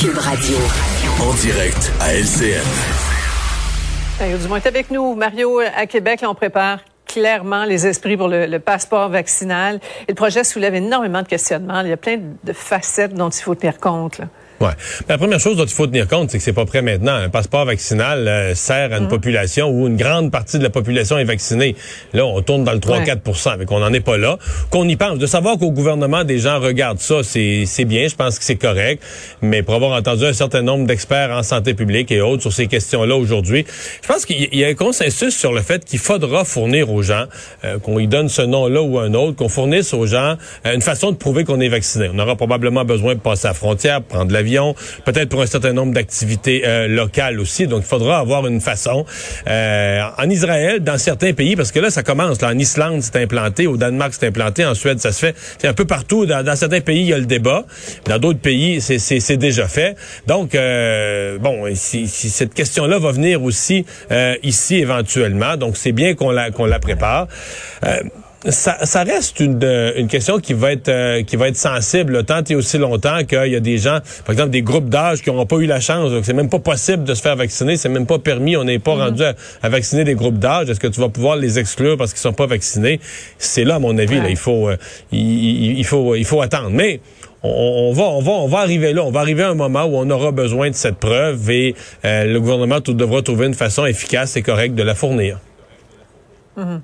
Cube Radio. En direct à LCN. Mario Dumont est avec nous. Mario, à Québec, là, on prépare clairement les esprits pour le, le, passeport vaccinal. Et le projet soulève énormément de questionnements. Il y a plein de facettes dont il faut tenir compte. Là. Ouais. la première chose dont il faut tenir compte, c'est que c'est pas prêt maintenant. Un passeport vaccinal euh, sert à une mmh. population où une grande partie de la population est vaccinée. Là, on tourne dans le 3-4% mais qu'on n'en est pas là. Qu'on y pense. De savoir qu'au gouvernement, des gens regardent ça, c'est bien. Je pense que c'est correct. Mais pour avoir entendu un certain nombre d'experts en santé publique et autres sur ces questions-là aujourd'hui, je pense qu'il y a un consensus sur le fait qu'il faudra fournir aux gens, euh, qu'on y donne ce nom-là ou un autre, qu'on fournisse aux gens euh, une façon de prouver qu'on est vacciné. On aura probablement besoin de passer à la frontière, prendre l'avion peut-être pour un certain nombre d'activités euh, locales aussi. Donc, il faudra avoir une façon. Euh, en Israël, dans certains pays, parce que là, ça commence. Là, en Islande, c'est implanté. Au Danemark, c'est implanté. En Suède, ça se fait. C'est un peu partout. Dans, certains pays, il y a le débat. Dans d'autres pays, c'est déjà fait. Donc, euh, bon, si, si cette question-là va venir aussi euh, ici éventuellement. Donc, c'est bien qu'on la, qu'on la prépare. Ça, ça, reste une, une question qui va être euh, qui va être sensible tant et aussi longtemps qu'il y a des gens, par exemple des groupes d'âge qui n'auront pas eu la chance. C'est même pas possible de se faire vacciner, c'est même pas permis. On n'est pas mm-hmm. rendu à, vacciner des groupes d'âge. Est-ce que tu vas pouvoir les exclure parce qu'ils sont pas vaccinés? C'est là, à mon avis, là, il faut euh, il, il, faut il faut attendre. Mais on, va, on va, on va arriver là. On va arriver à un moment où on aura besoin de cette preuve et euh, le gouvernement devra trouver une façon efficace et correcte de la fournir. Mm-hmm.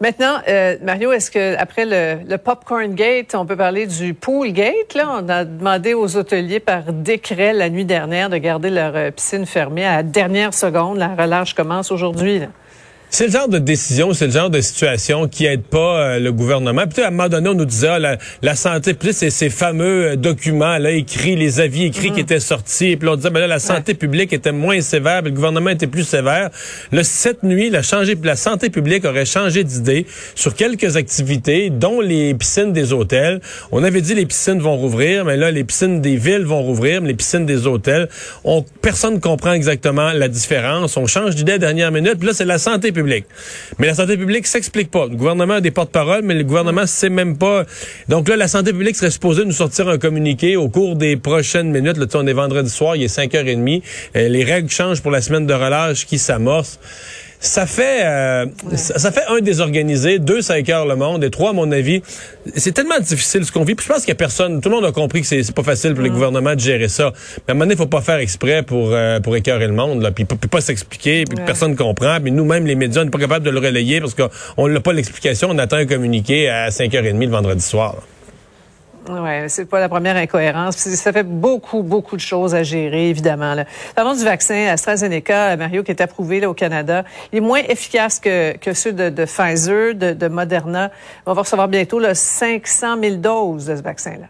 Maintenant, euh, Mario, est-ce que après le, le, popcorn gate, on peut parler du pool gate Là, on a demandé aux hôteliers par décret la nuit dernière de garder leur euh, piscine fermée à la dernière seconde. La relâche commence aujourd'hui. C'est le genre de décision, c'est le genre de situation qui aide pas euh, le gouvernement. Puis à un moment donné, on nous disait ah, la, la, santé plus c'est ces fameux euh, documents là écrits, les avis écrits qui mm-hmm. étaient sortis. Puis on disait ben là la santé publique était moins sévère, le gouvernement était plus sévère. Le cette nuit, la changé, la santé publique aurait changé d'idée sur quelques activités, dont les piscines des hôtels. On avait dit les piscines vont rouvrir, mais là les piscines des villes vont rouvrir, mais les piscines des hôtels, on personne comprend exactement la différence. On change d'idée à la dernière minute. Puis là c'est la santé publique mais la santé publique s'explique pas. Le gouvernement a des porte-paroles, mais le gouvernement sait même pas. Donc là, la santé publique serait supposée nous sortir un communiqué au cours des prochaines minutes. Là, on est vendredi soir, il est 5h30. Euh, les règles changent pour la semaine de relâche qui s'amorce ça fait euh, ça, fait un désorganisé, deux ça écœure le monde et trois à mon avis c'est tellement difficile ce qu'on vit. Puis je pense qu'il y a personne, tout le monde a compris que c'est pas facile pour les gouvernements de gérer ça. Mais à un moment donné, il faut pas faire exprès pour euh, pour écœurer le monde là, puis, puis pas s'expliquer, puis personne comprend, puis nous-mêmes les médias on n'est pas capable de le relayer parce qu'on n'a pas l'explication. On attend un communiqué à 5h30 le vendredi soir. Oui, c'est pas la première incohérence. Ça fait beaucoup, beaucoup de choses à gérer, évidemment. Là. Parlons du vaccin AstraZeneca, Mario, qui est approuvé là, au Canada. Il est moins efficace que, que ceux de, de Pfizer, de, de, Moderna. On va recevoir bientôt là, 500 000 doses de ce vaccin-là.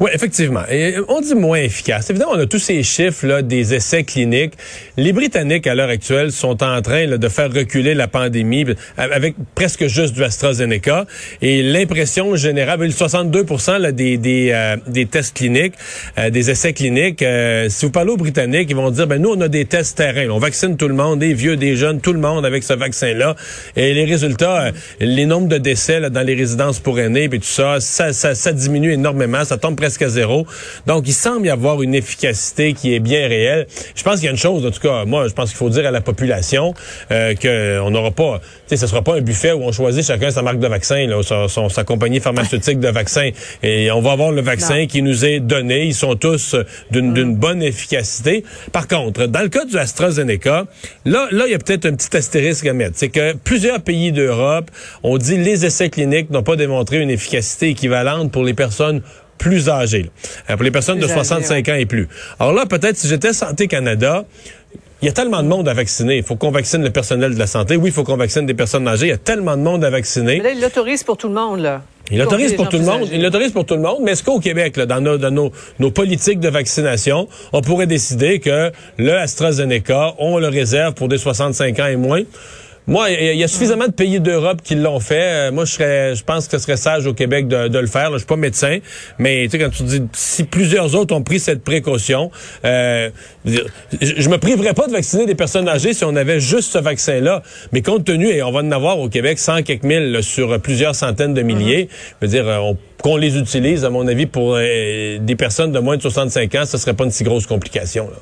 Oui, effectivement. Et on dit moins efficace. Évidemment, on a tous ces chiffres là, des essais cliniques. Les Britanniques, à l'heure actuelle, sont en train là, de faire reculer la pandémie avec presque juste du AstraZeneca. Et l'impression générale, 62 là, des, des, euh, des tests cliniques, euh, des essais cliniques, euh, si vous parlez aux Britanniques, ils vont dire, ben nous, on a des tests terrain. On vaccine tout le monde, des vieux, des jeunes, tout le monde avec ce vaccin-là. Et les résultats, les nombres de décès là, dans les résidences pour aînés, et tout ça, ça, ça, ça diminue énormément. Tombe presque à zéro. Donc, il semble y avoir une efficacité qui est bien réelle. Je pense qu'il y a une chose, en tout cas, moi, je pense qu'il faut dire à la population euh, qu'on n'aura pas, tu sais, ce sera pas un buffet où on choisit chacun sa marque de vaccin, là, sa, sa compagnie pharmaceutique de vaccin. Et on va avoir le vaccin qui nous est donné. Ils sont tous d'une mm. bonne efficacité. Par contre, dans le cas du AstraZeneca, là, là, il y a peut-être un petit astérisque à mettre. C'est que plusieurs pays d'Europe ont dit les essais cliniques n'ont pas démontré une efficacité équivalente pour les personnes plus âgés, euh, pour les personnes de 65 ans et plus. Alors là, peut-être si j'étais Santé Canada, il y a tellement de monde à vacciner. Il faut qu'on vaccine le personnel de la santé. Oui, il faut qu'on vaccine des personnes âgées. Il y a tellement de monde à vacciner. Mais là, il l'autorise pour tout le monde, là. Il autorise les pour tout le monde. âgés. Il autorise pour tout le monde. Mais est-ce qu'au Québec, là, dans, nos, dans nos, nos politiques de vaccination, on pourrait décider que le AstraZeneca, on le réserve pour des 65 ans et moins? Moi, il y a- suffisamment de pays d'Europe qui l'ont fait. Euh, Moi, je serais, je pense que ce serait sage au Québec de, de le faire. Là, je suis pas médecin, mais tu sais, quand tu dis si plusieurs autres ont pris cette précaution, euh, je, me priverais pas de vacciner des personnes âgées si on avait juste ce vaccin-là. Mais compte tenu, et on va en avoir au Québec 100 quelques mille là, sur plusieurs centaines de milliers, je veux dire, euh, on- qu'on les utilise, à mon avis, pour euh, des personnes de moins de 65 ans, ce serait pas une si grosse complication. Là.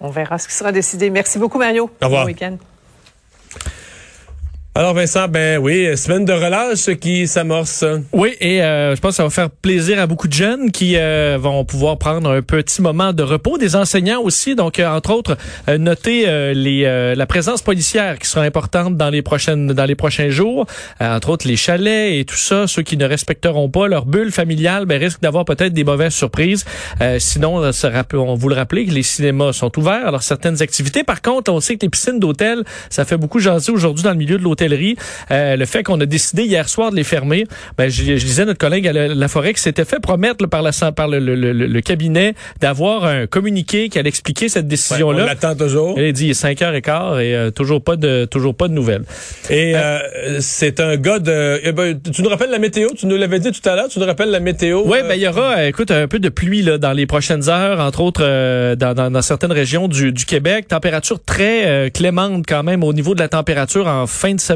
On verra ce qui sera décidé. Merci beaucoup, Mario. Au revoir. Bon week-end. Alors Vincent, ben oui, semaine de relâche qui s'amorce. Oui, et euh, je pense que ça va faire plaisir à beaucoup de jeunes qui euh, vont pouvoir prendre un petit moment de repos. Des enseignants aussi, donc euh, entre autres, euh, noter euh, les, euh, la présence policière qui sera importante dans les prochaines dans les prochains jours. Entre autres, les chalets et tout ça, ceux qui ne respecteront pas leur bulle familiale, ben, risquent d'avoir peut-être des mauvaises surprises. Sinon, on vous le rappelez que les cinémas sont ouverts. Alors certaines activités. Par contre, on sait que les piscines d'hôtel, ça fait beaucoup jaser aujourd'hui dans le milieu de Euh, le fait qu'on a décidé hier soir de les fermer, ben, je, je disais à notre collègue à la, la forêt que s'était fait promettre là, par, la, par le, le, le, le cabinet d'avoir un communiqué qui allait expliquer cette on décision-là. l'attend toujours. Elle dit il est 5 heures et quart et euh, toujours pas de toujours pas de nouvelles. Et euh, c'est un gars de... eh ben, tu nous rappelles la météo? Tu nous l'avais dit tout à l'heure. Tu nous rappelles la météo? Oui, euh, ben il y aura, euh, écoute, un peu de pluie là, dans les prochaines heures, entre autres euh, dans, dans, dans certaines régions du, du Québec. Température très euh, clémente quand même au niveau de la température en fin de semaine,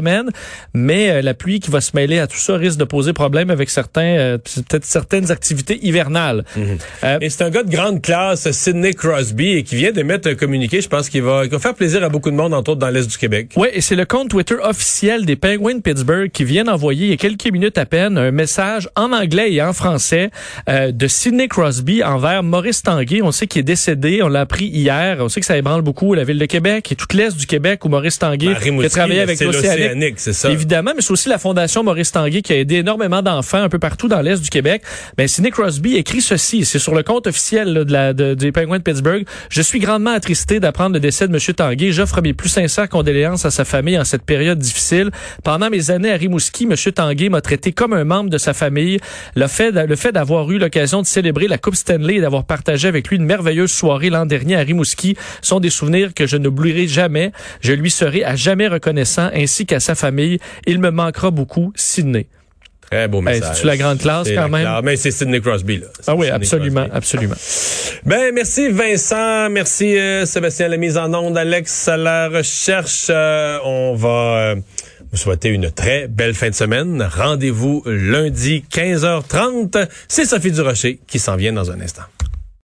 mais euh, la pluie qui va se mêler à tout ça risque de poser problème avec certains, euh, peut-être certaines activités hivernales. Euh, Et c'est un gars de grande classe, Sidney Crosby, et qui vient d'émettre un communiqué. Je pense qu'il va, va faire plaisir à beaucoup de monde, entre autres dans l'Est du Québec. Oui, et c'est le compte Twitter officiel des Penguins de Pittsburgh qui vient d'envoyer il y a quelques minutes à peine un message en anglais et en français euh, de Sidney Crosby envers Maurice Tanguay. On sait qu'il est décédé, on l'a appris hier. On sait que ça ébranle beaucoup la ville de Québec et toute l'Est du Québec où Maurice Tanguay a travaillé avec l'Océanique. l'Océanique, c'est ça. Évidemment, mais c'est aussi la Fondation Maurice Tanguay qui a aidé énormément d'enfants un peu partout dans l'Est du Québec. Ben, Sidney Crosby écrit ceci, c'est sur le compte officiel là, de la, de- des Penguins de Pittsburgh. Je suis grandement attristé d'apprendre le décès de M. Tanguay. J'offre mes plus sincères condoléances à sa famille en cette période difficile. Pendant mes années à Rimouski, M. Tanguay m'a traité comme un membre de sa famille. Le fait, le fait d'avoir eu l'occasion de célébrer la Coupe Stanley et d'avoir partagé avec lui une merveilleuse soirée l'an dernier à Rimouski sont des souvenirs que je n'oublierai jamais. Je lui serai à jamais reconnaissant ainsi qu'à sa famille. Il me manquera beaucoup, Sydney. Très beau Hey, message. c'est-tu la grande classe, C'est quand même? classe. Mais c'est Sidney Crosby, là. C'est Ah oui, Sidney absolument, Crosby. absolument. Ben, merci Vincent, merci euh, Sébastien à la mise en onde, Alex à la recherche. Euh, on va euh, vous souhaiter une très belle fin de semaine. Rendez-vous lundi 15h30. C'est Sophie Durocher qui s'en vient dans un instant.